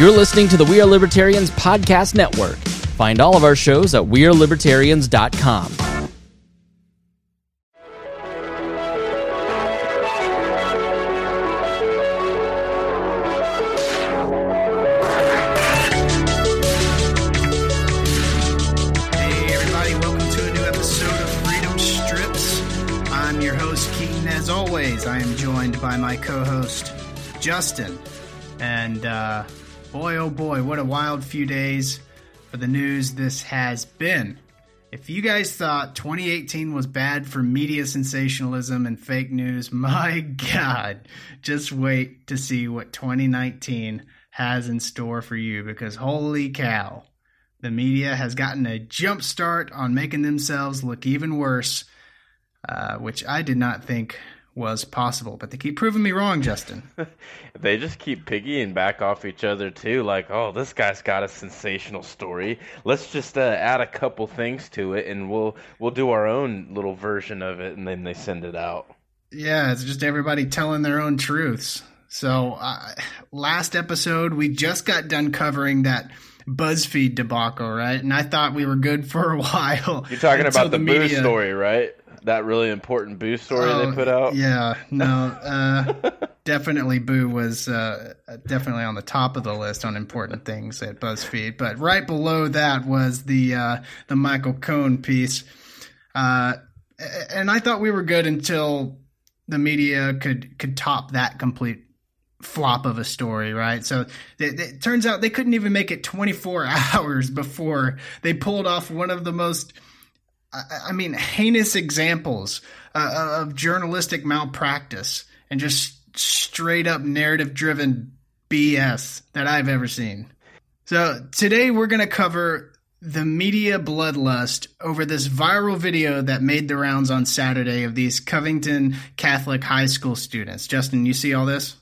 You're listening to the We Are Libertarians Podcast Network. Find all of our shows at WeareLibertarians.com. Hey, everybody, welcome to a new episode of Freedom Strips. I'm your host, Keaton. As always, I am joined by my co host, Justin. And uh, boy, oh boy, what a wild few days for the news this has been. If you guys thought 2018 was bad for media sensationalism and fake news, my God, just wait to see what 2019 has in store for you because holy cow the media has gotten a jump start on making themselves look even worse, uh, which I did not think was possible. But they keep proving me wrong, Justin. they just keep piggying back off each other too. Like, oh, this guy's got a sensational story. Let's just uh, add a couple things to it, and we'll we'll do our own little version of it, and then they send it out. Yeah, it's just everybody telling their own truths. So, uh, last episode, we just got done covering that BuzzFeed debacle, right? And I thought we were good for a while. You're talking about the, Boo story, right? That really important Boo story Oh, they put out. Yeah, no, uh, definitely Boo was uh, definitely on the top of the list on important things at BuzzFeed. But right below that was the uh, the Michael Cohen piece, uh, and I thought we were good until the media could could top that complete flop of a story, right? So it, it turns out they couldn't even make it 24 hours before they pulled off one of the most I, I mean, heinous examples uh, of journalistic malpractice and just straight up narrative driven BS that I've ever seen. So today we're going to cover the media bloodlust over this viral video that made the rounds on Saturday of these Covington Catholic high school students. Justin, you see all this?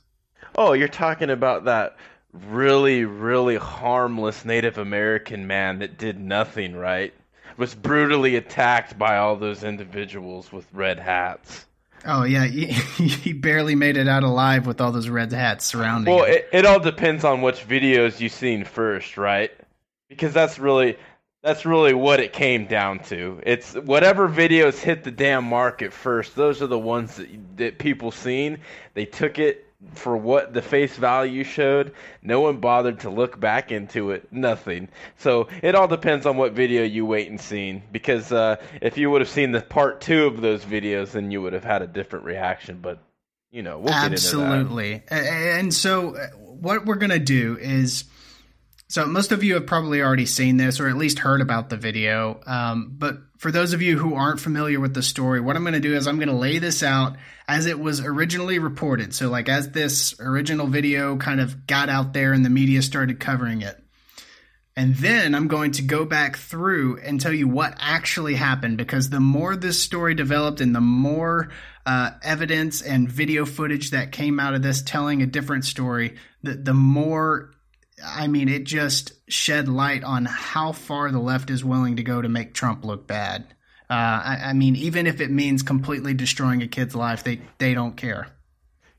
Oh, you're talking about that really, really harmless Native American man that did nothing, right? Was brutally attacked by all those individuals with red hats. Oh yeah, he, he barely made it out alive with all those red hats surrounding Well, him. it, it all depends on which videos you've seen first, right? Because that's really that's really what it came down to. It's whatever videos hit the damn market first. Those are the ones that, that people seen. They took it for what the face value showed. No one bothered to look back into it. Nothing. So it all depends on what video you wait and seen. Because uh, if you would have seen the part two of those videos, then you would have had a different reaction. But you know, we'll Absolutely. And so, uh, what we're to do is so most of you have probably already seen this or at least heard about the video. Um, but for those of you who aren't familiar with the story, what I'm going to do is I'm going to lay this out as it was originally reported. So, like, as this original video kind of got out there and the media started covering it. And then I'm going to go back through and tell you what actually happened because the more this story developed and the more uh, evidence and video footage that came out of this telling a different story, the, the more, I mean, it just shed light on how far the left is willing to go to make Trump look bad. Uh, I, I mean, even if it means completely destroying a kid's life, they, they don't care.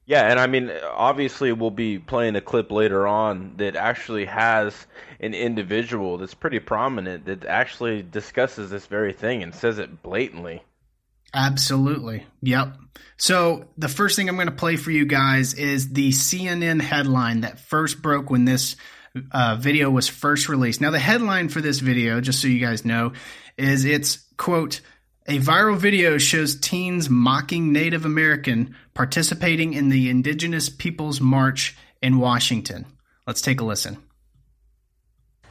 Yeah, and I mean, obviously, we'll be playing a clip later on that actually has an individual that's pretty prominent that actually discusses this very thing and says it blatantly. Absolutely. Yep. So, the first thing I'm going to play for you guys is the CNN headline that first broke when this uh, video was first released. Now, the headline for this video, just so you guys know, is it's quote, a viral video shows teens mocking Native American participating in the Indigenous Peoples March in Washington. Let's take a listen.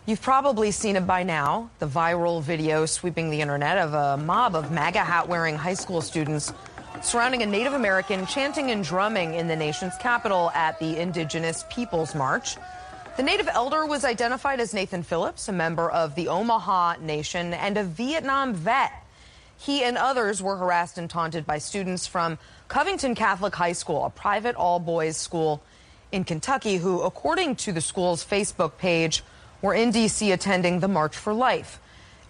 You've probably seen it by now the viral video sweeping the internet of a mob of MAGA hat wearing high school students surrounding a Native American chanting and drumming in the nation's capital at the Indigenous Peoples March. The Native elder was identified as Nathan Phillips, a member of the Omaha Nation and a Vietnam vet. He and others were harassed and taunted by students from Covington Catholic High School, a private all boys school in Kentucky, who, according to the school's Facebook page, were in D.C. attending the March for Life.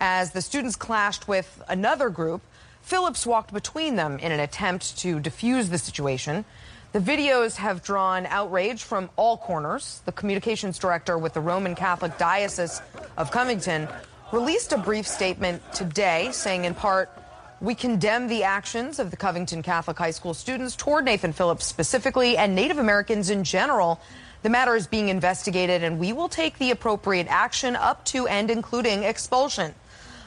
As the students clashed with another group, Phillips walked between them in an attempt to defuse the situation. The videos have drawn outrage from all corners. The communications director with the Roman Catholic Diocese of Covington released a brief statement today saying, in part, we condemn the actions of the Covington Catholic High School students toward Nathan Phillips specifically and Native Americans in general. The matter is being investigated, and we will take the appropriate action up to and including expulsion.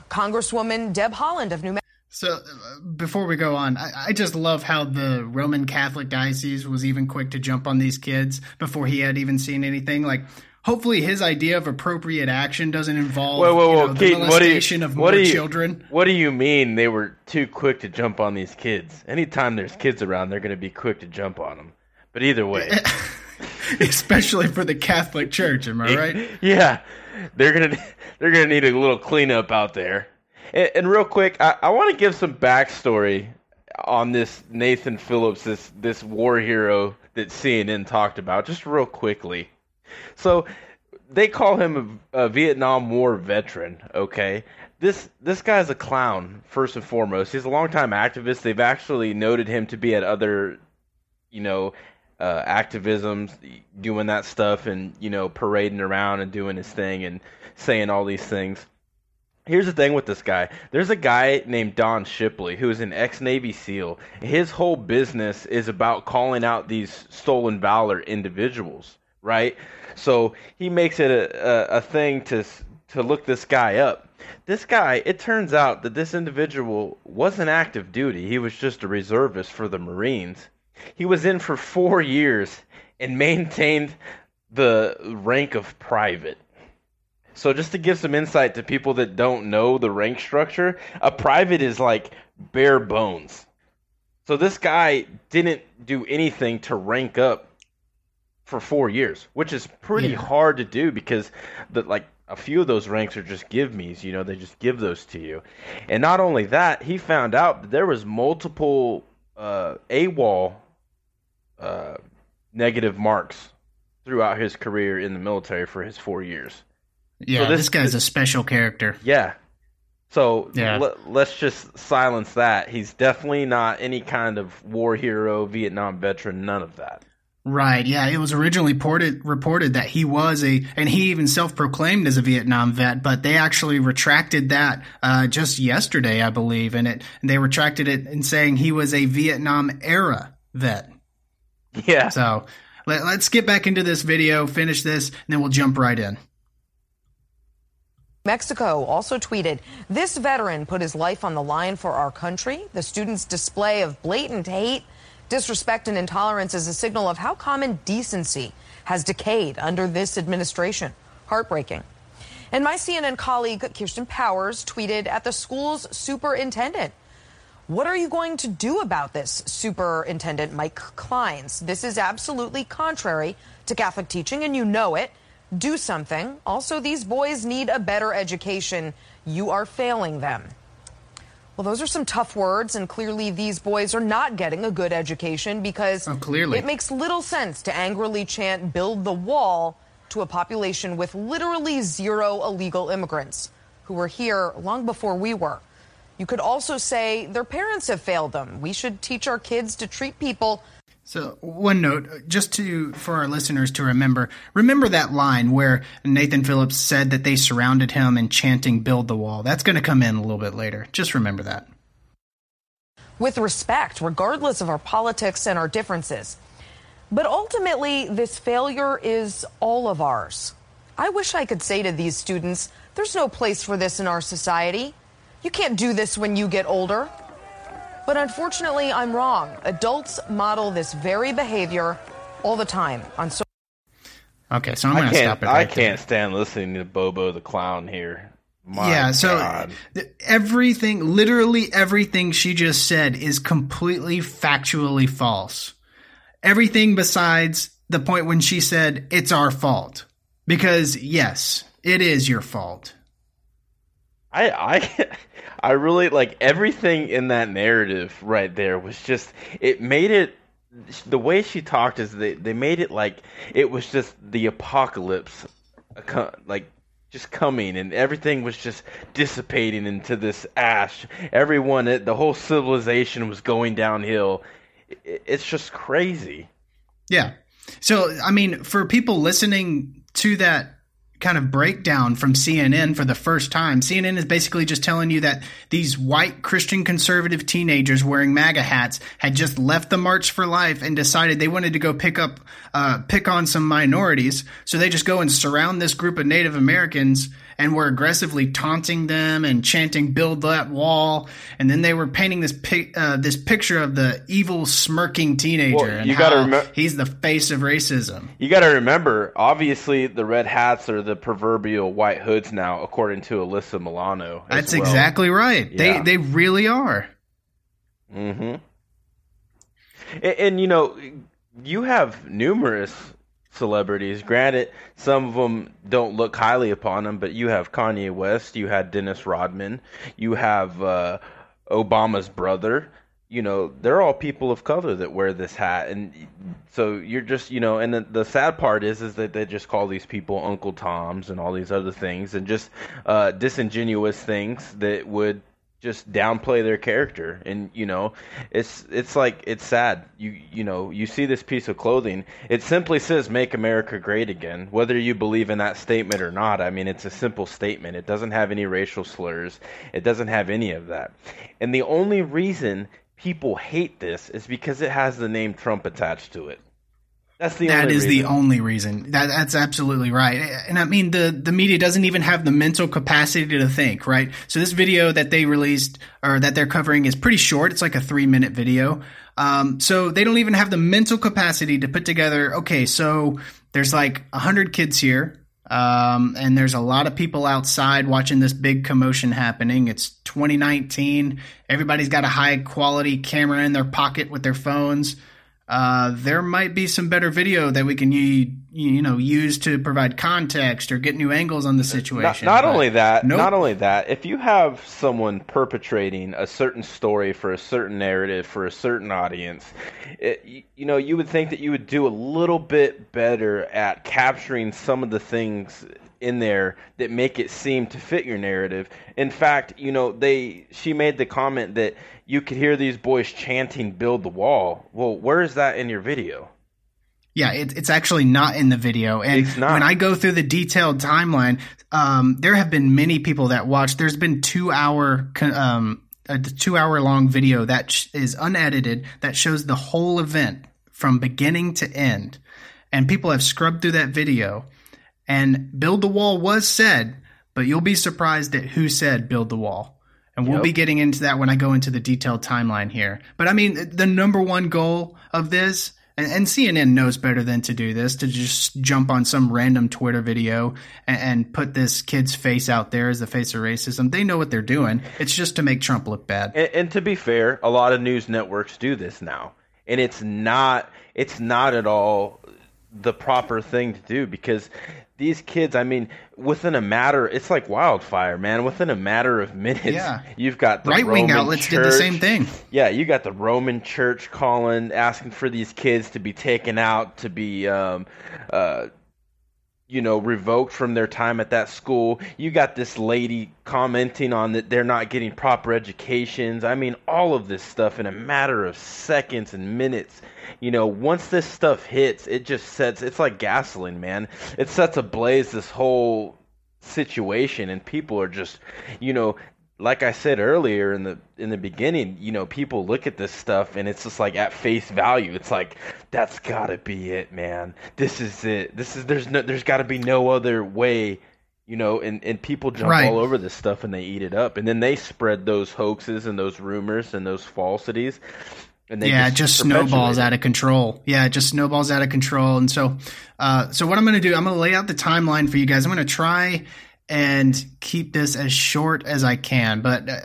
Congresswoman Deb Haaland of New Mexico. So, uh, before we go on, I, I, just love how the Roman Catholic Diocese was even quick to jump on these kids before he had even seen anything. Like, hopefully, his idea of appropriate action doesn't involve whoa, whoa, whoa, you know, Keaton, the molestation of more you, children. What do you mean they were too quick to jump on these kids? Anytime there's kids around, they're going to be quick to jump on them. But either way. especially for the Catholic Church. Am I right? Yeah, they're gonna they're gonna need a little cleanup out there. And, and real quick, I, I want to give some backstory on this Nathan Phillips, this this war hero that CNN talked about, just real quickly. So they call him a, a Vietnam War veteran. Okay, this this guy's a clown first and foremost. He's a longtime activist. They've actually noted him to be at other, you know, uh, activisms, doing that stuff, and you know, parading around and doing his thing and saying all these things. Here's the thing with this guy. There's a guy named Don Shipley who is an ex-Navy SEAL. His whole business is about calling out these stolen valor individuals, right? So he makes it a, a, a thing to to look this guy up. This guy, it turns out that this individual wasn't active duty. He was just a reservist for the Marines he was in for four years and maintained the rank of private. So, just to give some insight to people that don't know the rank structure, a private is like bare bones. So, this guy didn't do anything to rank up for four years, which is pretty yeah. hard to do because the like a few of those ranks are just give me's, you know, they just give those to you. And not only that, he found out that there was multiple uh, AWOL uh, negative marks throughout his career in the military for his four years. Yeah, so this, this, guy's a special character. Yeah. So yeah. L- let's just silence that. He's definitely not any kind of war hero, Vietnam veteran, none of that. Right. Yeah. It was originally ported, reported that he was a, and he even self-proclaimed as a Vietnam vet, but they actually retracted that uh, just yesterday, I believe, and it. And they retracted it in saying he was a Vietnam era vet. Yeah. So let, us get back into this video, finish this, and then we'll jump right in. Mexico also tweeted, This veteran put his life on the line for our country. The student's display of blatant hate, disrespect, and intolerance is a signal of how common decency has decayed under this administration. Heartbreaking. And my CNN colleague, Kirsten Powers, tweeted at the school's superintendent. What are you going to do about this, Superintendent Mike Clines? This is absolutely contrary to Catholic teaching, and you know it. Do something. Also, these boys need a better education. You are failing them. Well, those are some tough words, and clearly these boys are not getting a good education because oh, clearly. it makes little sense to angrily chant build the wall to a population with literally zero illegal immigrants who were here long before we were. You could also say their parents have failed them. We should teach our kids to treat people. So, one note, uh, just to for our listeners to remember, remember that line where Nathan Phillips said that they surrounded him and chanting "Build the wall." That's going to come in a little bit later. Just remember that. With respect, regardless of our politics and our differences. But ultimately, this failure is all of ours. I wish I could say to these students, there's no place for this in our society. You can't do this when you get older. But unfortunately, I'm wrong. Adults model this very behavior all the time on so. Okay, so I'm going to stop it. Right I can't there. stand listening to Bobo the clown here. My yeah, so God. everything, literally everything she just said is completely factually false. Everything besides the point when she said it's our fault. Because yes, it is your fault. I I I really like everything in that narrative right there was just it made it the way she talked is they they made it like it was just the apocalypse uh, like just coming and everything was just dissipating into this ash. Everyone the whole civilization was going downhill. It's just crazy. Yeah. So, I mean, for people listening to that kind of breakdown from CNN for the first time, CNN is basically just telling you that these white Christian conservative teenagers wearing MAGA hats had just left the March for Life and decided they wanted to go pick up, uh, pick on some minorities. So they just go and surround this group of Native Americans and were aggressively taunting them and chanting "Build that wall." And then they were painting this pic- uh, this picture of the evil, smirking teenager. Well, and you gotta how remem- he's the face of racism. You got to remember, obviously, the red hats are the proverbial white hoods now, according to Alyssa Milano. That's well. exactly right. Yeah. They they really are. Mm-hmm. And, and you know, you have numerous celebrities. Granted, some of them don't look highly upon them, but you have Kanye West, you had Dennis Rodman, you have uh, Obama's brother. You know, they're all people of color that wear this hat, and so you're just, you know, and the, the sad part is, is that they just call these people Uncle Toms and all these other things, and just uh, disingenuous things that would just downplay their character. And you know it's it's like it's sad. You you know you see this piece of clothing. It simply says make america great again. Whether you believe in that statement or not i mean it's a simple statement. It doesn't have any racial slurs. It doesn't have any of that. And the only reason people hate this is because it has the name trump attached to it that's the That only is reason. the only reason. That that's absolutely right. And I mean the the media doesn't even have the mental capacity to think, right? So this video that they released or that they're covering is pretty short. It's like a 3-minute video. Um, so they don't even have the mental capacity to put together, okay, so there's like 100 kids here. Um, and there's a lot of people outside watching this big commotion happening. It's 2019. Everybody's got a high quality camera in their pocket with their phones uh, there might be some better video that we can you, you know use to provide context or get new angles on the situation. not But only that, nope. not only that, if you have someone perpetrating a certain story for a certain narrative for a certain audience, it, you know, you would think that you would do a little bit better at capturing some of the things in there that make it seem to fit your narrative. In fact, you know, they she made the comment that you could hear these boys chanting "Build the wall." Well, where is that in your video? Yeah, it, it's actually not in the video. And It's not. when I go through the detailed timeline, um, there have been many people that watch. There's been two hour, um, a two hour long video that sh- is unedited that shows the whole event from beginning to end. And people have scrubbed through that video. And build the wall was said, but you'll be surprised at who said build the wall. And we'll Yep. be getting into that when I go into the detailed timeline here. But I mean, the number one goal of this, and, and CNN knows better than to do this, to just jump on some random Twitter video and, and put this kid's face out there as the face of racism. They know what they're doing. It's just to make Trump look bad. And, and to be fair, a lot of news networks do this now, and it's not it's not at all the proper thing to do because these kids, I mean, within a matter, it's like wildfire, man. Within a matter of minutes, Yeah. you've got the Right wing outlets did the same thing. Yeah, you got the Roman Church calling, asking for these kids to be taken out, to be, um, uh, you know, revoked from their time at that school. You got this lady commenting on that they're not getting proper educations. I mean, all of this stuff in a matter of seconds and minutes. You know, once this stuff hits, it just sets. It's like gasoline, man. It sets ablaze this whole situation, and people are just, you know, like I said earlier in the in the beginning, you know, people look at this stuff and it's just like at face value. It's like that's got to be it, man. This is it. This is there's no there's got to be no other way, you know, and and people jump Right. all over this stuff and they eat it up. And then they spread those hoaxes and those rumors and those falsities. Yeah, just, just snowballs out of control. Yeah, just snowballs out of control. And so, uh, so what I'm going to do, I'm going to lay out the timeline for you guys. I'm going to try and keep this as short as I can. But uh,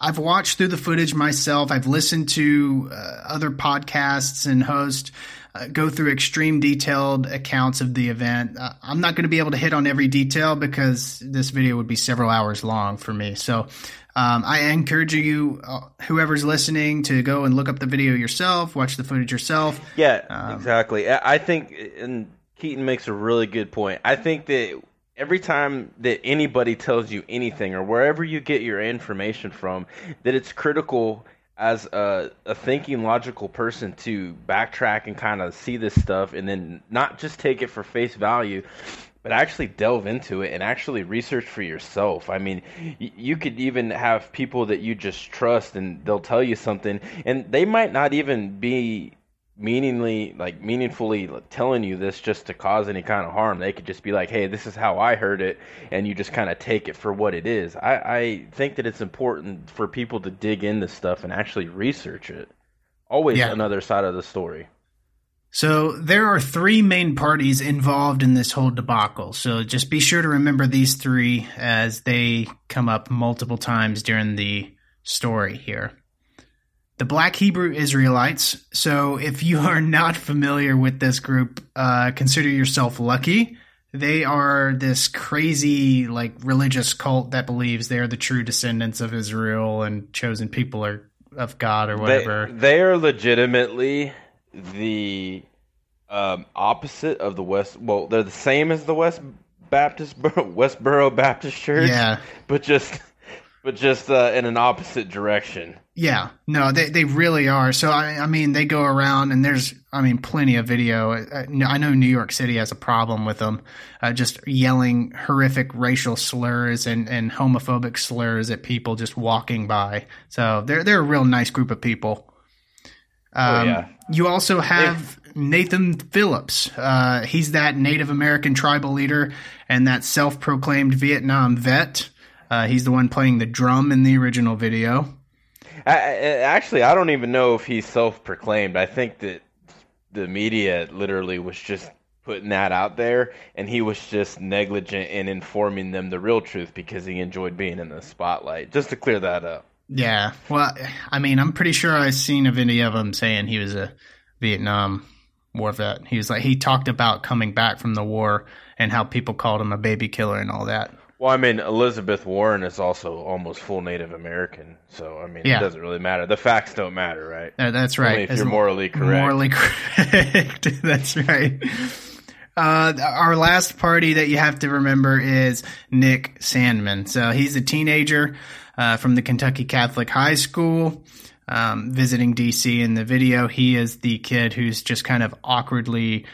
I've watched through the footage myself. I've listened to uh, other podcasts and hosts. Uh, go through extreme detailed accounts of the event. Uh, I'm not going to be able to hit on every detail because this video would be several hours long for me. So um, I encourage you, uh, whoever's listening, to go and look up the video yourself, watch the footage yourself. Yeah, Um, exactly. I I think, and Keaton makes a really good point. I think that every time that anybody tells you anything, or wherever you get your information from, that it's critical as a, a thinking logical person to backtrack and kind of see this stuff and then not just take it for face value but actually delve into it and actually research for yourself. I mean, you could even have people that you just trust and they'll tell you something and they might not even be meaningly like meaningfully telling you this just to cause any kind of harm they could just be like hey this is how i heard it and you just kind of take it for what it is I, I think that it's important for people to dig into stuff and actually research it always Yeah. another side of the story So there are three main parties involved in this whole debacle. So just be sure to remember these three as they come up multiple times during the story here. The Black Hebrew Israelites. So if you are not familiar with this group, uh, consider yourself lucky. They are this crazy, like, religious cult that believes they're the true descendants of Israel and chosen people are of God or whatever. They, they are legitimately the um, opposite of the West. Well, they're the same as the West Baptist Westboro Baptist Church. Yeah. but just but just uh, in an opposite direction. Yeah, no, they they really are. So I, I mean, they go around and there's, I mean, plenty of video. I, I know New York City has a problem with them, uh, just yelling horrific racial slurs and, and homophobic slurs at people just walking by. So they're they're a real nice group of people. Um, yeah. You also have Nathan Phillips. Uh, he's that Native American tribal leader and that self-proclaimed Vietnam vet. Uh, he's the one playing the drum in the original video. I, actually, I don't even know if he's self-proclaimed. I think that the media literally was just putting that out there, and he was just negligent in informing them the real truth because he enjoyed being in the spotlight. Just to clear that up. Yeah. Well, I mean, I'm pretty sure I've seen a video of him saying he was a Vietnam war vet. He was like, he talked about coming back from the war and how people called him a baby killer and all that. Well, I mean, Elizabeth Warren is also almost full Native American, so I mean, Yeah. it doesn't really matter. The facts don't matter, right? That's right. Only if As you're morally correct. Morally correct. that's right. Uh, our last party that you have to remember is Nick Sandmann. So he's a teenager uh, from the Kentucky Catholic High School, um, visiting DC. In the video, he is the kid who's just kind of awkwardly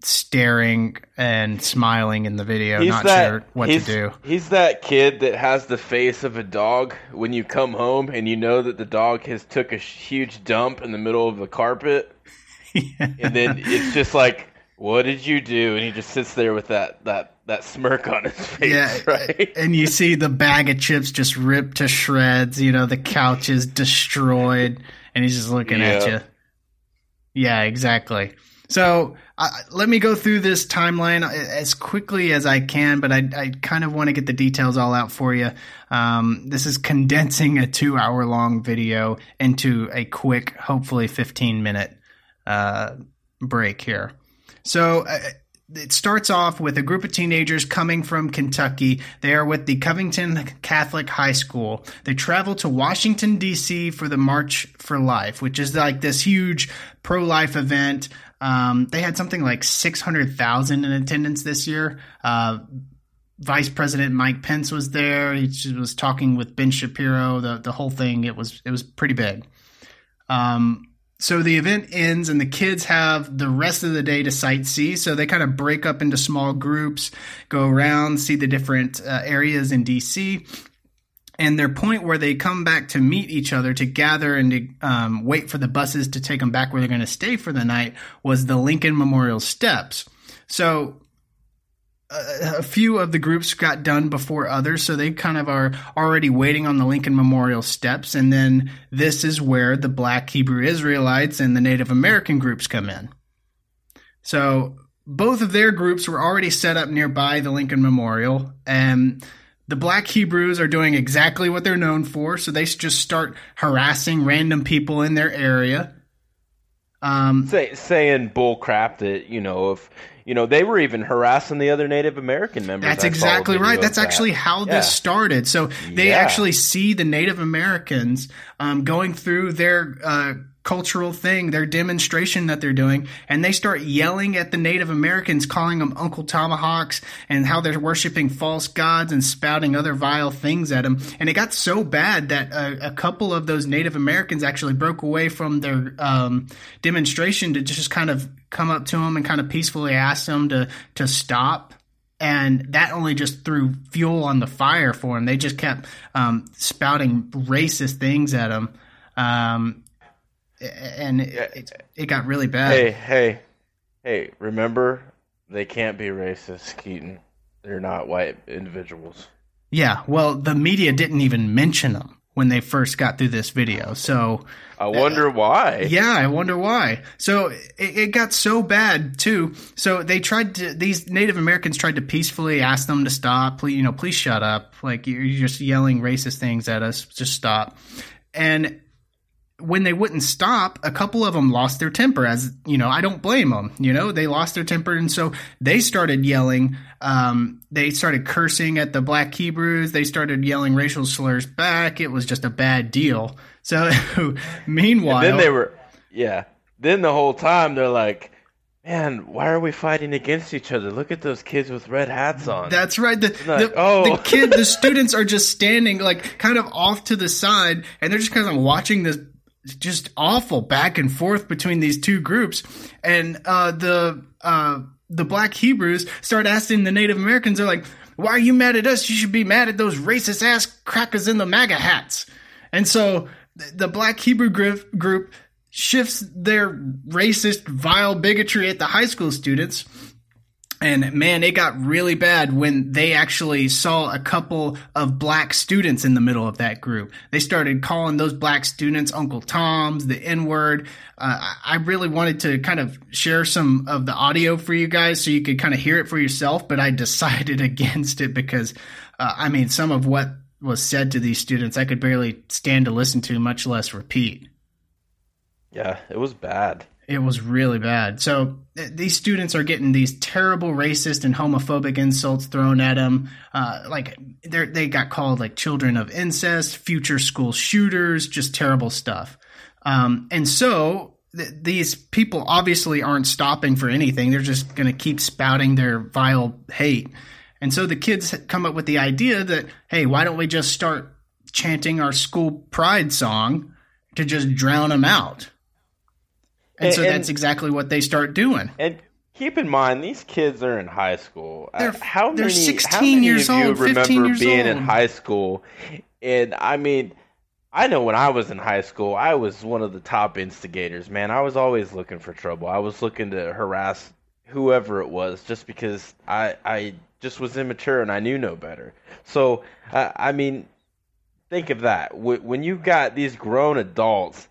staring and smiling in the video, He's not that, sure what to do. He's that kid that has the face of a dog when you come home and you know that the dog has took a huge dump in the middle of the carpet, and then it's just like, "What did you do?" And he just sits there with that that that smirk on his face, Yeah, right? and you see the bag of chips just ripped to shreds. You know, the couch is destroyed, and he's just looking at you. Yeah, exactly. So uh, let me go through this timeline as quickly as I can, but I, I kind of want to get the details all out for you. Um, this is condensing a two hour long video into a quick, hopefully 15 minute uh, break here. So uh, it starts off with a group of teenagers coming from Kentucky. They are with the Covington Catholic High School. They travel to Washington, D.C. for the March for Life, which is like this huge pro life event. Um, they had something like 600,000 in attendance this year. Uh, Vice President Mike Pence was there. He was talking with Ben Shapiro. The the whole thing it was it was pretty big. Um, so the event ends and the kids have the rest of the day to sightsee. So they kind of break up into small groups, go around, see the different uh, areas in DC. And their point where they come back to meet each other to gather and to um, wait for the buses to take them back where they're going to stay for the night was the Lincoln Memorial Steps. So a a few of the groups got done before others, so they kind of are already waiting on the Lincoln Memorial steps. And then this is where the Black Hebrew Israelites and the Native American groups come in. So both of their groups were already set up nearby the Lincoln Memorial, and the Black Hebrews are doing exactly what they're known for. So they just start harassing random people in their area. Um, Say, saying bull crap that you know if you know they were even harassing the other Native American members. That's I exactly right. That's that. actually how Yeah. this started. So they Yeah. actually see the Native Americans um, going through their uh, cultural thing, their demonstration that they're doing, and they start yelling at the Native Americans, calling them Uncle Tomahawks, and how they're worshiping false gods and spouting other vile things at them. And it got so bad that a, a couple of those Native Americans actually broke away from their um, demonstration to just kind of come up to them and kind of peacefully ask them to to stop and that only just threw fuel on the fire for him. They just kept um, spouting racist things at him, um, and it, it, it, got really bad. Hey, hey, hey! Remember, they can't be racist, Keaton. They're not white individuals. Yeah, well, the media didn't even mention them when they first got through this video. So I wonder uh, why. Yeah, I wonder why. So it, it, got so bad too. So they tried to these Native Americans tried to peacefully ask them to stop. Please, you know, please shut up. Like you're just yelling racist things at us. Just stop. And when they wouldn't stop, a couple of them lost their temper. As you know, I don't blame them. You know, they lost their temper, and so they started yelling. Um, they started cursing at the black Hebrews. They started yelling racial slurs back. It was just a bad deal. So, meanwhile, and then they were, yeah. Then the whole time they're like, Man, why are we fighting against each other? Look at those kids with red hats on. That's right. The, the, oh. the kid, the students are just standing like kind of off to the side, and they're just kind of watching this just awful back and forth between these two groups. And uh, the uh, the black Hebrews start asking the Native Americans, they're like, "Why are you mad at us? You should be mad at those racist ass crackers in the MAGA hats." And so the black Hebrew group, group shifts their racist, vile bigotry at the high school students and man, it got really bad when they actually saw a couple of black students in the middle of that group. They started calling those black students Uncle Toms, the N word. Uh, I really wanted to kind of share some of the audio for you guys so you could kind of hear it for yourself, but I decided against it because, uh, I mean, some of what was said to these students I could barely stand to listen to, much less repeat. Yeah, it was bad. It was really bad. So th- these students are getting these terrible racist and homophobic insults thrown at them. Uh, like they they got called like children of incest, future school shooters, just terrible stuff. Um, and so th- these people obviously aren't stopping for anything. They're just going to keep spouting their vile hate. And so the kids come up with the idea that, hey, why don't we just start chanting our school pride song to just drown them out? And, and so and, that's exactly what they start doing. And keep in mind, these kids are in high school. Uh, they're, how they're many, 16 how many years of you old, remember being old. in high school? And I mean, I know when I was in high school, I was one of the top instigators, man. I was always looking for trouble. I was looking to harass whoever it was just because I I just was immature and I knew no better. So, uh, I mean, think of that. When you've got these grown adults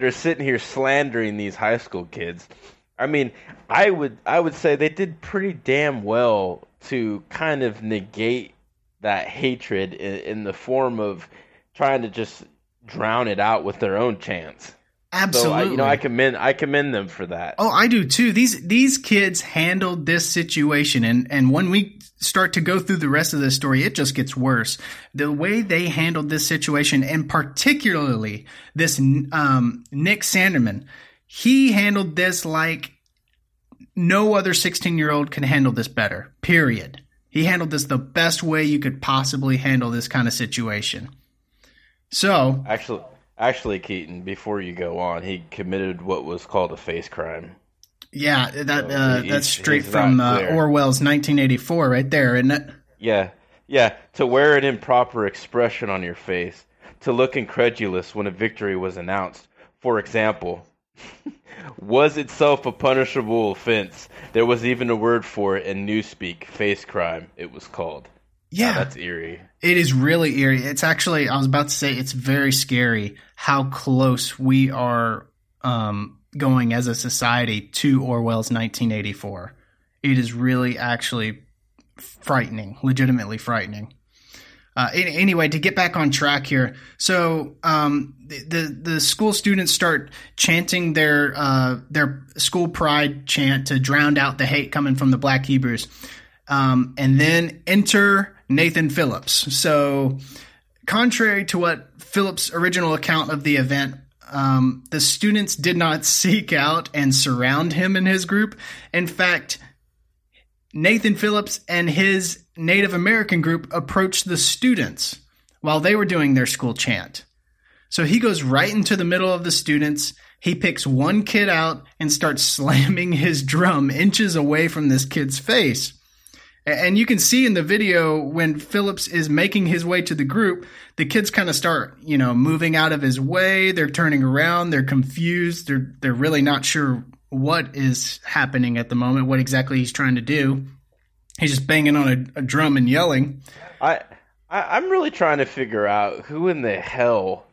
that are sitting here slandering these high school kids. I mean, I would I would say they did pretty damn well to kind of negate that hatred in, in the form of trying to just drown it out with their own chants. Absolutely. So I, you know, I commend I commend them for that. Oh, I do too. These these kids handled this situation, and and when we start to go through the rest of the story, it just gets worse. The way they handled this situation, and particularly this um, Nick Sanderman, he handled this like no other 16 year old can handle this better. Period. He handled this the best way you could possibly handle this kind of situation. So actually Actually, Keaton, before you go on, he committed what was called a face crime. Yeah, that uh, that's straight from uh, Orwell's 1984, right there, isn't it? Yeah, yeah. To wear an improper expression on your face, to look incredulous when a victory was announced. For example, was itself a punishable offense. There was even a word for it in Newspeak, face crime. It was called. Yeah, oh, that's eerie. It is really eerie. It's actually I was about to say it's very scary how close we are um, going as a society to Orwell's 1984. It is really actually frightening, legitimately frightening. Uh, anyway, to get back on track here, so um, the, the, the school students start chanting their uh, their school pride chant to drown out the hate coming from the Black Hebrews, um, and then enter Nathan Phillips. So, contrary to what Phillips' original account of the event um, the students did not seek out and surround him and his group. In fact, Nathan Phillips and his Native American group approached the students while they were doing their school chant. So he goes right into the middle of the students. He picks one kid out and starts slamming his drum inches away from this kid's face. And you can see in the video when Phillips is making his way to the group, the kids kind of start, you know, moving out of his way. They're turning around. They're confused. They're they're really not sure what is happening at the moment, what exactly he's trying to do. He's just banging on a, a drum and yelling. I, I I'm really trying to figure out who in the hell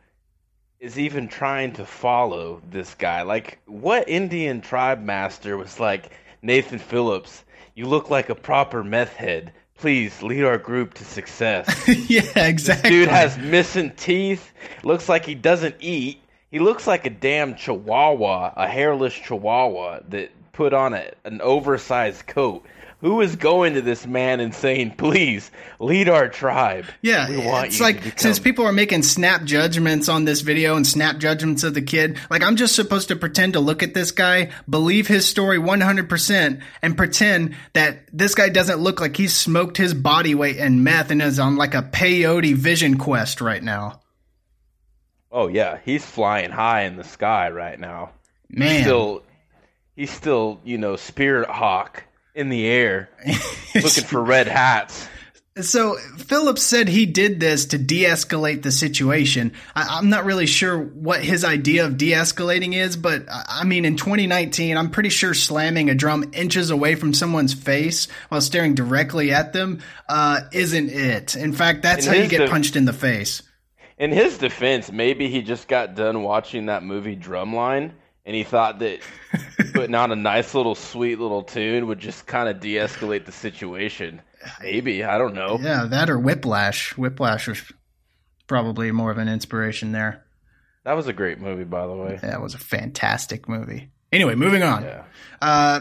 is even trying to follow this guy. Like, what Indian tribe master was like, Nathan Phillips, you look like a proper meth head. Please lead our group to success. yeah, exactly. This dude has missing teeth. Looks like he doesn't eat. He looks like a damn chihuahua, a hairless chihuahua that put on a, an oversized coat. Who is going to this man and saying, "Please lead our tribe"? Yeah, we want it's like become... since people are making snap judgments on this video and snap judgments of the kid, like I'm just supposed to pretend to look at this guy, believe his story 100%, and pretend that this guy doesn't look like he's smoked his body weight in meth and is on like a peyote vision quest right now. Oh yeah, he's flying high in the sky right now. Man, he's still, he's still, you know, spirit hawk in the air, looking for red hats. So Phillips said he did this to de-escalate the situation. I, am not really sure what his idea of de-escalating is, but I mean, in 2019, I'm pretty sure slamming a drum inches away from someone's face while staring directly at them uh, isn't it. In fact, that's in how you get def- punched in the face. In his defense, maybe he just got done watching that movie Drumline and he thought that putting on a nice little sweet little tune would just kind of de-escalate the situation. Maybe I don't know. Yeah, that or Whiplash. Whiplash was probably more of an inspiration there. That was a great movie, by the way. That was a fantastic movie. Anyway, moving on. Yeah. Uh,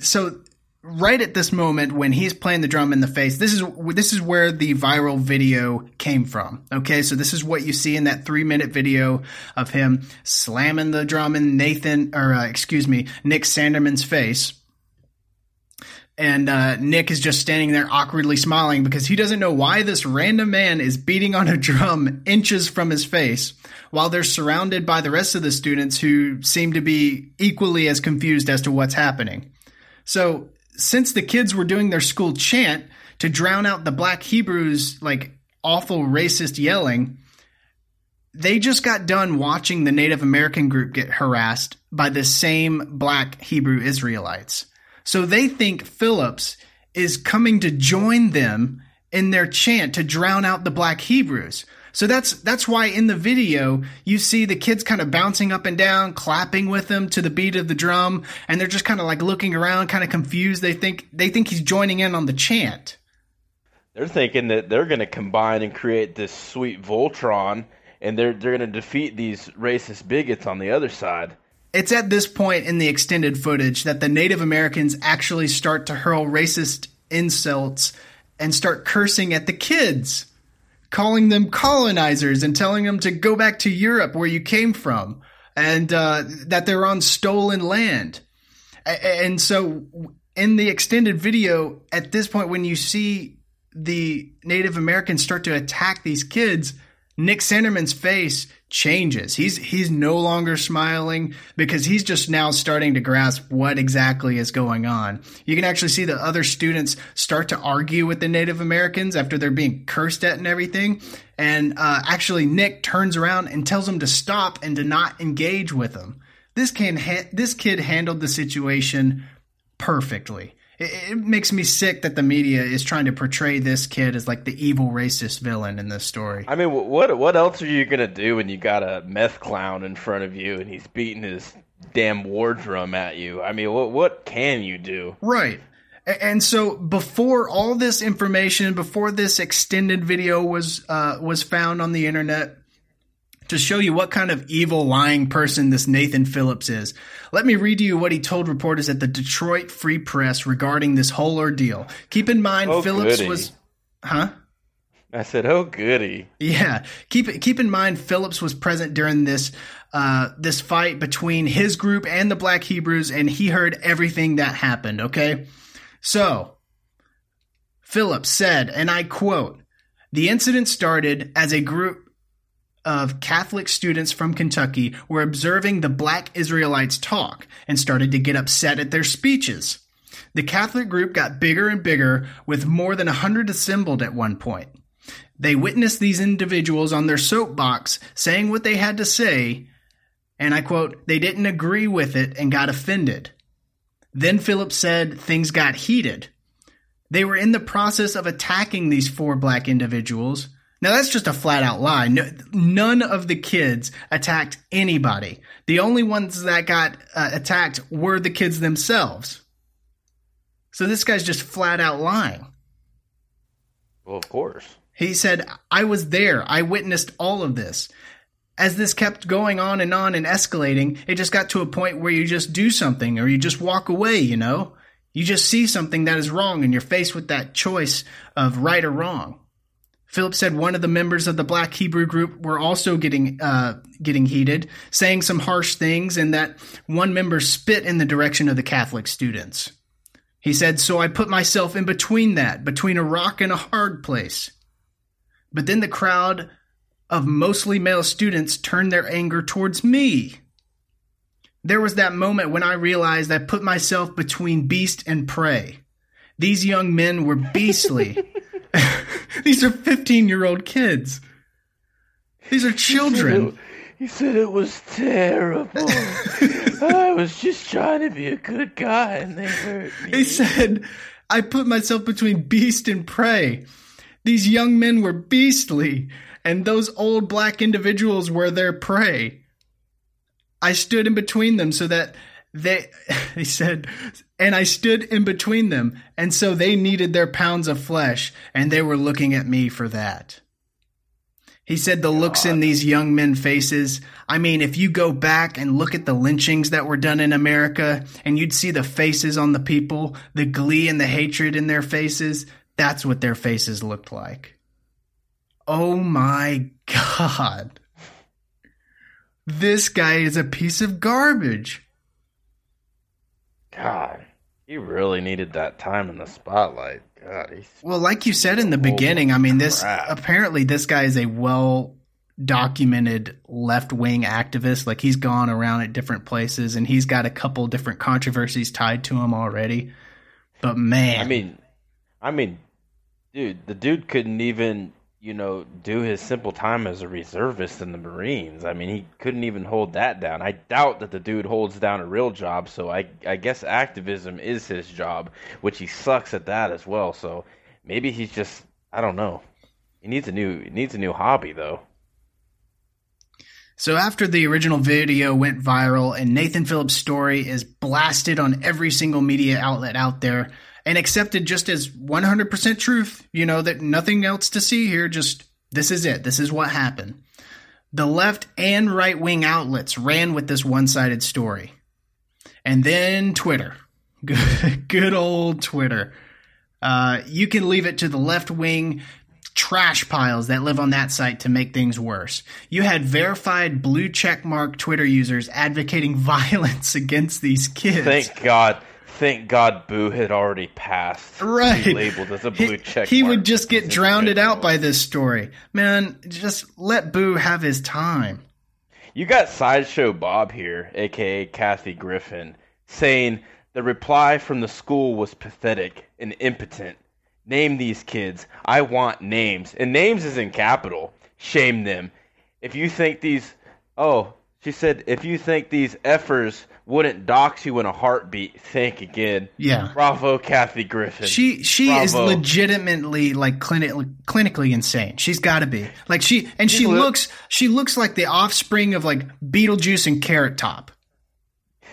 so right at this moment when he's playing the drum in the face this is this is where the viral video came from okay so this is what you see in that 3 minute video of him slamming the drum in Nathan or uh, excuse me Nick Sanderman's face and uh, Nick is just standing there awkwardly smiling because he doesn't know why this random man is beating on a drum inches from his face while they're surrounded by the rest of the students who seem to be equally as confused as to what's happening. So since the kids were doing their school chant to drown out the black Hebrews like awful racist yelling, they just got done watching the Native American group get harassed by the same black Hebrew Israelites. So they think Phillips is coming to join them in their chant to drown out the black Hebrews. So that's that's why in the video you see the kids kind of bouncing up and down, clapping with him to the beat of the drum, and they're just kind of like looking around, kind of confused. They think they think he's joining in on the chant. They're thinking that they're going to combine and create this sweet Voltron, and they're they're going to defeat these racist bigots on the other side. It's at this point in the extended footage that the Native Americans actually start to hurl racist insults and start cursing at the kids calling them colonizers and telling them to go back to Europe where you came from and uh, that they're on stolen land. And so in the extended video, at this point, when you see the Native Americans start to attack these kids, Nick Sanderman's face changes. He's he's no longer smiling because he's just now starting to grasp what exactly is going on. You can actually see the other students start to argue with the Native Americans after they're being cursed at and everything. And uh, actually, Nick turns around and tells them to stop and to not engage with them. This can ha- this kid handled the situation perfectly it, makes me sick that the media is trying to portray this kid as like the evil racist villain in this story. I mean, what what else are you gonna do when you got a meth clown in front of you and he's beating his damn war drum at you? I mean, what what can you do? Right. And so before all this information, before this extended video was uh, was found on the internet, to show you what kind of evil, lying person this Nathan Phillips is. Let me read to you what he told reporters at the Detroit Free Press regarding this whole ordeal. Keep in mind, oh, Phillips goody. was. Huh? I said, "Oh, goody." Yeah, keep keep in mind Phillips was present during this uh, this fight between his group and the Black Hebrews, and he heard everything that happened. Okay, so Phillips said, and I quote: "The incident started as a group." Of Catholic students from Kentucky were observing the black Israelites talk and started to get upset at their speeches. The Catholic group got bigger and bigger, with more than a hundred assembled at one point. They witnessed these individuals on their soapbox saying what they had to say, and I quote, they didn't agree with it and got offended. Then Phillips said things got heated. They were in the process of attacking these four black individuals. Now that's just a flat out lie. No, none of the kids attacked anybody. The only ones that got uh, attacked were the kids themselves. So this guy's just flat out lying. Well, of course. He said, I was there. I witnessed all of this. As this kept going on and on and escalating, it just got to a point where you just do something or you just walk away, you know? You just see something that is wrong and you're faced with that choice of right or wrong. Philip said one of the members of the Black Hebrew group were also getting uh, getting heated, saying some harsh things, and that one member spit in the direction of the Catholic students. He said, "So I put myself in between that, between a rock and a hard place." But then the crowd of mostly male students turned their anger towards me. There was that moment when I realized I put myself between beast and prey. These young men were beastly. These are 15 year old kids. These are children. He said it was terrible. I was just trying to be a good guy and they hurt me. He said, I put myself between beast and prey. These young men were beastly, and those old black individuals were their prey. I stood in between them so that they, he said, and I stood in between them, and so they needed their pounds of flesh, and they were looking at me for that. He said the looks in these young men's faces. I mean, if you go back and look at the lynchings that were done in America, and you'd see the faces on the people, the glee and the hatred in their faces, that's what their faces looked like. Oh my God. This guy is a piece of garbage. God, he really needed that time in the spotlight. God, Well, like you said in the beginning, I mean, this crap. apparently this guy is a well documented left wing activist. Like he's gone around at different places and he's got a couple different controversies tied to him already. But man, I mean, I mean, dude, the dude couldn't even, you know, do his simple time as a reservist in the Marines. I mean, he couldn't even hold that down. I doubt that the dude holds down a real job. So I, I guess activism is his job, which he sucks at that as well. So maybe he's just, I don't know. He needs a new, he needs a new hobby though. So after the original video went viral and Nathan Phillips' story is blasted on every single media outlet out there and accepted just as 100% truth, you know, that nothing else to see here, just this is it. This is what happened. The left and right wing outlets ran with this one sided story. And then Twitter. Good, old Twitter. Uh, you can leave it to the left wing trash piles that live on that site to make things worse. You had verified blue check mark Twitter users advocating violence against these kids. Thank God. Thank God Boo had already passed. Right. He labeled as a blue he, check. he would just get drowned out by this story. Man, just let Boo have his time. You got Sideshow Bob here, aka Kathy Griffin, saying the reply from the school was pathetic and impotent. Name these kids. I want names. And names is in capital. Shame them. If you think these. Oh, she said, if you think these effers wouldn't dox you in a heartbeat, think again. Yeah. Bravo, Kathy Griffin. She she is legitimately like clinic, clinically insane. She's got to be like she and she li- looks she looks like the offspring of like Beetlejuice and Carrot Top.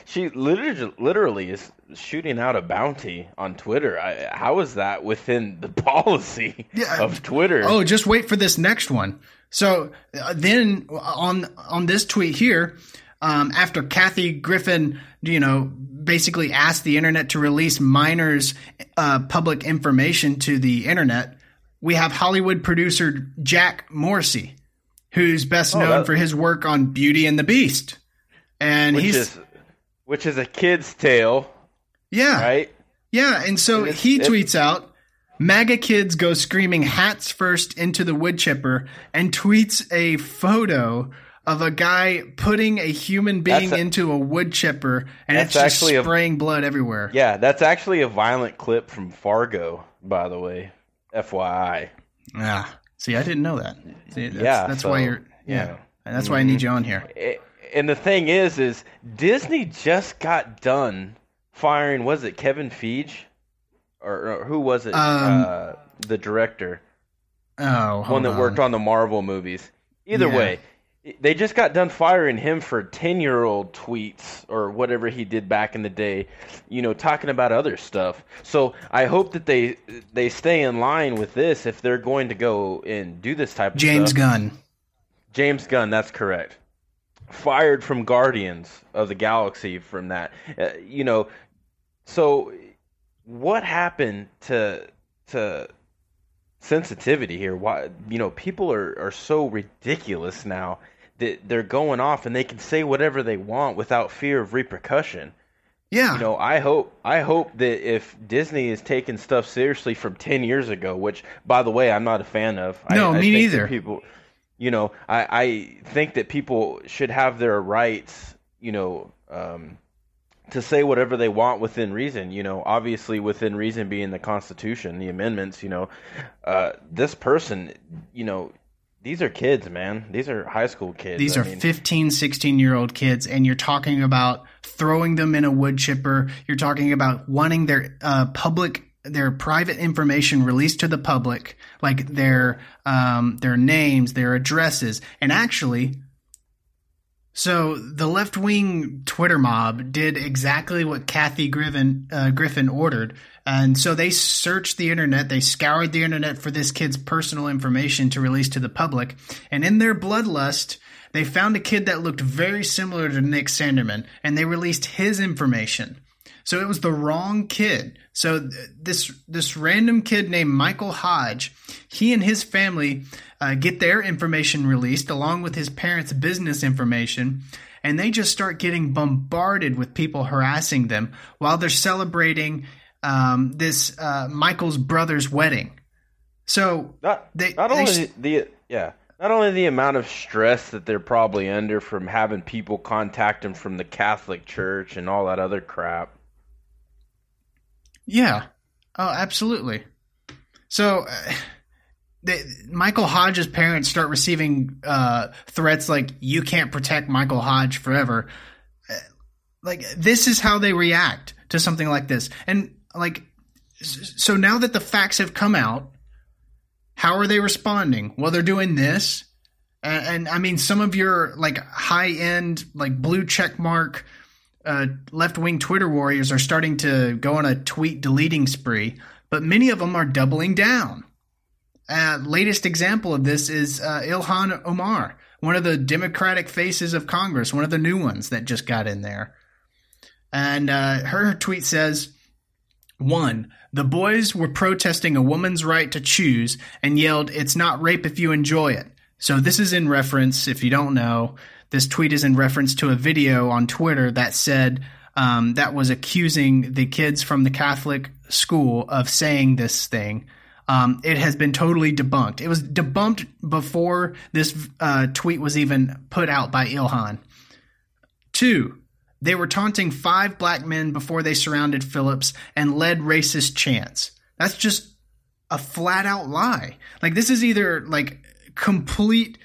She literally, literally is shooting out a bounty on Twitter. I, how is that within the policy Yeah. of Twitter? Oh, just wait for this next one. So uh, then on on this tweet here, um, after Kathy Griffin, you know, basically asked the internet to release minors' uh, public information to the internet, we have Hollywood producer Jack Morrissey, who's best Oh, known that- for his work on Beauty and the Beast. And which he's is which is a kid's tale, yeah, right? yeah, and so And he tweets out MAGA kids go screaming hats first into the wood chipper and tweets a photo of a guy putting a human being a- into a wood chipper and That's it's just actually a- spraying blood everywhere. Yeah, that's actually a violent clip from Fargo, by the way. FYI. Ah, see, I didn't know that. See, that's, Yeah, that's so, why you're. Yeah, yeah. Mm-hmm. that's why I need you on here. A- And the thing is, is Disney just got done firing. Was it Kevin Feige, or, or who was it? Um, uh, the director, Oh, one that worked on the Marvel movies. Either Yeah. way, they just got done firing him for ten-year-old tweets or whatever he did back in the day. You know, talking about other stuff. So I hope that they they stay in line with this if they're going to go and do this type of James stuff. Gunn. James Gunn, that's correct. Fired from Guardians of the Galaxy from that. Uh, you know, so what happened to to sensitivity here? Why you know, people are are so ridiculous now that they're going off and they can say whatever they want without fear of repercussion. Yeah, You know, I hope I hope that if Disney is taking stuff seriously from ten years ago, which by the way I'm not a fan of. No, I, I me think that neither. People, you know, I, I think that people should have their rights, you know, um, to say whatever they want within reason. You know, obviously within reason being the Constitution, the amendments. You know, uh, this person, you know, these are kids, man. These are high school kids. These I are mean, 15, 16 year old kids, and you're talking about throwing them in a wood chipper. You're talking about wanting their uh, public, their private information released to the public, like their um, their names, their addresses, and actually. So the left wing Twitter mob did exactly what Kathy Griffin uh, Griffin ordered, and so they searched the internet, they scoured the internet for this kid's personal information to release to the public, and in their bloodlust, they found a kid that looked very similar to Nick Sandmann, and they released his information. So it was the wrong kid. So th- this this random kid named Michael Hodge, he and his family uh, get their information released along with his parents' business information, and they just start getting bombarded with people harassing them while they're celebrating um, this uh, Michael's brother's wedding. So Not They- not they only the yeah, not only the amount of stress that they're probably under from having people contact them from the Catholic Church and all that other crap. Yeah. Oh, absolutely. So, uh, they, Michael Hodge's parents start receiving uh, threats like "You can't protect Michael Hodge forever." Uh, Like this is how they react to something like this, and like, so now that the facts have come out, how are they responding? Well, they're doing this, and, and I mean, some of your like high end, like blue check mark uh, left wing Twitter warriors are starting to go on a tweet deleting spree, but many of them are doubling down. Uh, latest example of this is uh, Ilhan Omar, one of the Democratic faces of Congress, one of the new ones that just got in there. And uh, her tweet says, one, the boys were protesting a woman's right to choose and yelled, It's not rape if you enjoy it. So this is in reference, if you don't know, this tweet is in reference to a video on Twitter that said um, that was accusing the kids from the Catholic school of saying this thing. Um, it has been totally debunked. It was debunked before this uh, tweet was even put out by Ilhan. Two, they were taunting five black men before they surrounded Phillips and led racist chants. That's just a flat out lie. Like this is either like complete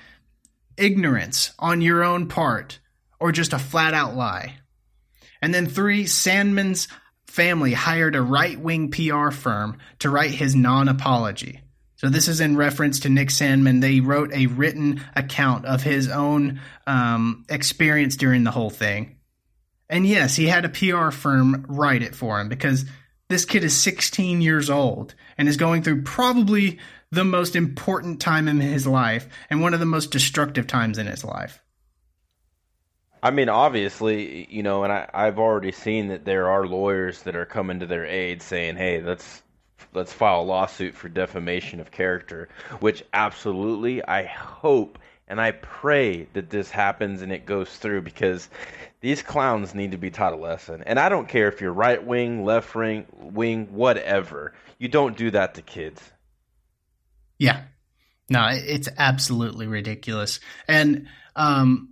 ignorance on your own part or just a flat out lie. And then three, Sandmann's family hired a right wing PR firm to write his non apology. So this is in reference to Nick Sandmann. They wrote a written account of his own um, experience during the whole thing. And yes, he had a PR firm write it for him because this kid is 16 years old and is going through probably the most important time in his life and one of the most destructive times in his life. I mean, obviously, you know, and I, I've already seen that there are lawyers that are coming to their aid saying, hey, let's let's file a lawsuit for defamation of character, which absolutely I hope and I pray that this happens and it goes through because these clowns need to be taught a lesson. And I don't care if you're right wing, left wing, wing, whatever. You don't do that to kids. Yeah. No, it's absolutely ridiculous. And um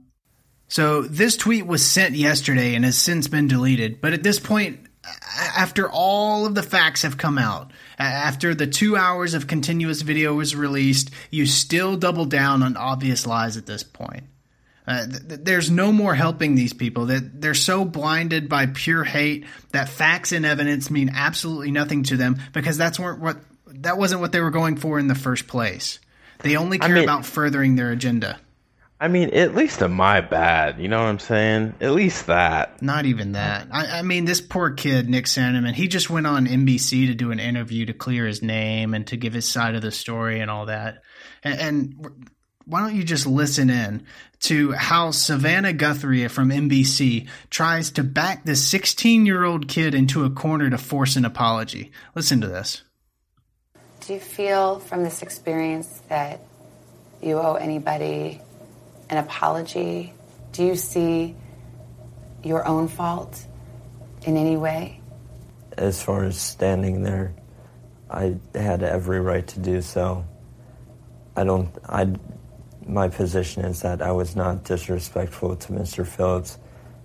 so this tweet was sent yesterday and has since been deleted. But at this point, after all of the facts have come out, after the two hours of continuous video was released, you still double down on obvious lies at this point. Uh, th- there's no more helping these people. That they're so blinded by pure hate that facts and evidence mean absolutely nothing to them because that's what that wasn't what they were going for in the first place. They only care I mean, about furthering their agenda. I mean, at least a my bad. You know what I'm saying? At least that. Not even that. I, I, mean, this poor kid, Nick Sandmann, he just went on NBC to do an interview to clear his name and to give his side of the story and all that. And, and why don't you just listen in to how Savannah Guthrie from NBC tries to back this 16 year old kid into a corner to force an apology? Listen to this. Do you feel from this experience that you owe anybody an apology? Do you see your own fault in any way? As far as standing there, I had every right to do so. I don't. I. My position is that I was not disrespectful to Mr. Phillips.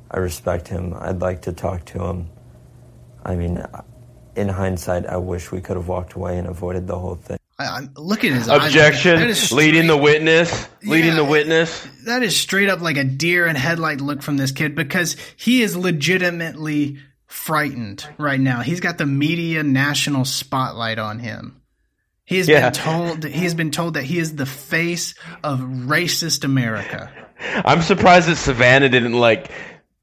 I respect him. I'd like to talk to him. I mean, in hindsight, I wish we could have walked away and avoided the whole thing. I, look at his objection. leading the witness. Leading the witness. That is straight up like a deer in headlight look from this kid because he is legitimately frightened right now. He's got the media national spotlight on him. He has yeah. been told he has been told that he is the face of racist America. I'm surprised that Savannah didn't like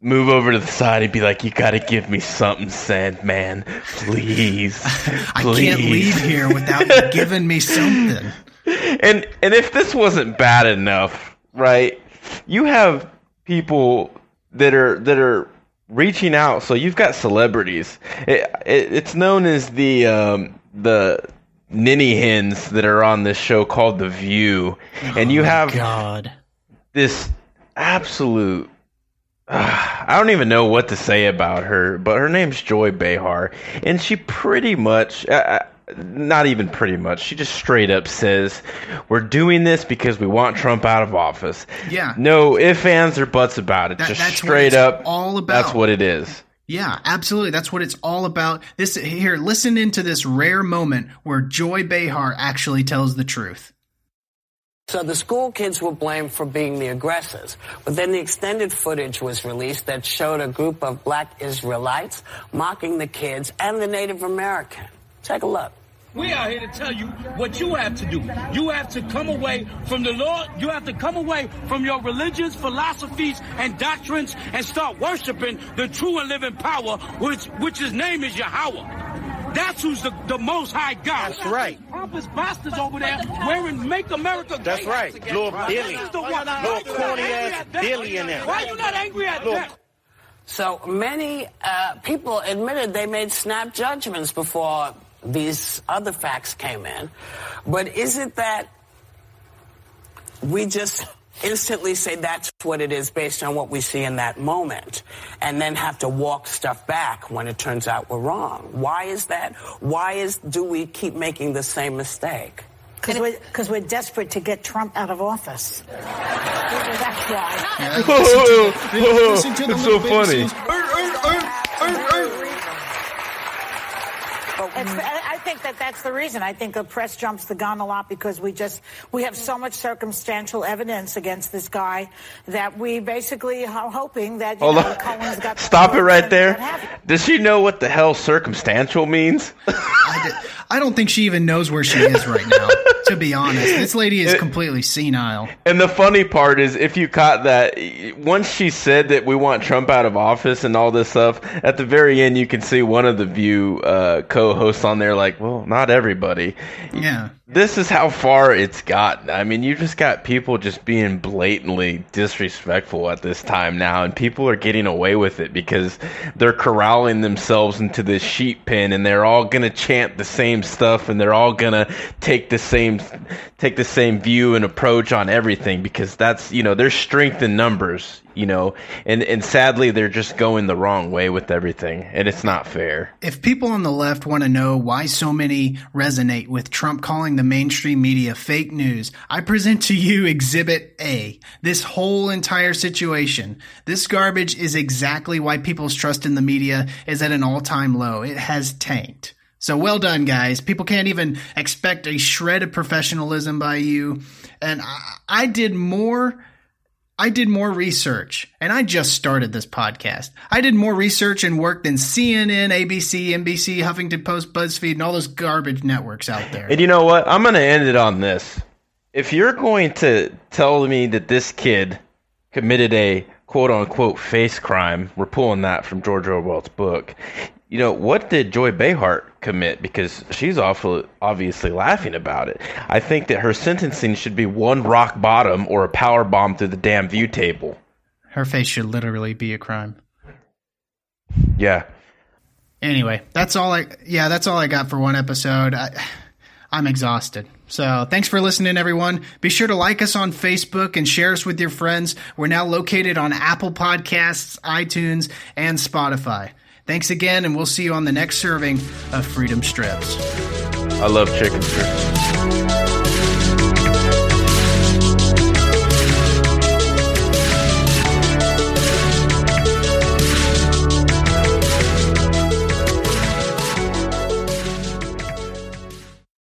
move over to the side and be like, "You got to give me something, Sandmann, please, I can't leave here without you giving me something." And and if this wasn't bad enough, right? You have people that are that are reaching out. So you've got celebrities. It, it, it's known as the um, the ninny hens that are on this show called The View, and you oh have God. this absolute I don't even know what to say about her, but her name's Joy Behar, and she pretty much, uh, uh, not even pretty much, she just straight up says, "We're doing this because we want Trump out of office." Yeah. No ifs, ands, or buts about it. That, just straight up, all about. That's what it is. Yeah, absolutely. That's what it's all about. This here, listen into this rare moment where Joy Behar actually tells the truth. So the school kids were blamed for being the aggressors. But then the extended footage was released that showed a group of black Israelites mocking the kids and the Native American. Take a look. We are here to tell you what you have to do. You have to come away from the Lord. You have to come away from your religions, philosophies, and doctrines and start worshiping the true and living power, which, which his name is Yahweh. That's who's the, the most high God. That's right. Pompous bastards over there wearing Make America Great That's right. Little Billy. Little corny ass billionaire. Why are you not angry at that? So many uh, people admitted they made snap judgments before these other facts came in. But is it that we just instantly say that's what it is based on what we see in that moment and then have to walk stuff back when it turns out we're wrong. Why is that? Why is do we keep making the same mistake? Because we're, cause we're desperate to get Trump out of office. That's why. Yeah, listen to, listen to it's so funny. I think that that's the reason. I think the press jumps the gun a lot because we just we have so much circumstantial evidence against this guy that we basically are hoping that you Hold know, Cohen's got. Stop it right there. Does she know what the hell circumstantial means? I, did, I don't think she even knows where she is right now. to be honest, this lady is completely senile. And the funny part is, if you caught that, once she said that we want Trump out of office and all this stuff, at the very end, you can see one of the View uh, co-hosts on there like, well, not everybody. Yeah. This is how far it's gotten. I mean, you just got people just being blatantly disrespectful at this time now, and people are getting away with it because they're corralling themselves into this sheep pen, and they're all gonna chant the same stuff, and they're all gonna take the same take the same view and approach on everything because that's you know there's strength in numbers you know and and sadly they're just going the wrong way with everything and it's not fair if people on the left want to know why so many resonate with Trump calling the mainstream media fake news i present to you exhibit A this whole entire situation this garbage is exactly why people's trust in the media is at an all-time low it has tanked so well done, guys. People can't even expect a shred of professionalism by you. And I, I did more I did more research, and I just started this podcast. I did more research and work than CNN, ABC, NBC, Huffington Post, BuzzFeed, and all those garbage networks out there. And you know what? I'm going to end it on this. If you're going to tell me that this kid committed a quote unquote face crime, we're pulling that from George Orwell's book. You know, what did Joy Behar commit? Because she's awful, obviously laughing about it. I think that her sentencing should be one rock bottom or a power bomb through the damn view table. Her face should literally be a crime. Yeah. Anyway, that's all I. Yeah, that's all I got for one episode. I, I'm exhausted. So thanks for listening, everyone. Be sure to like us on Facebook and share us with your friends. We're now located on Apple Podcasts, iTunes, and Spotify. Thanks again, and we'll see you on the next serving of Freedom Strips. I love chicken strips.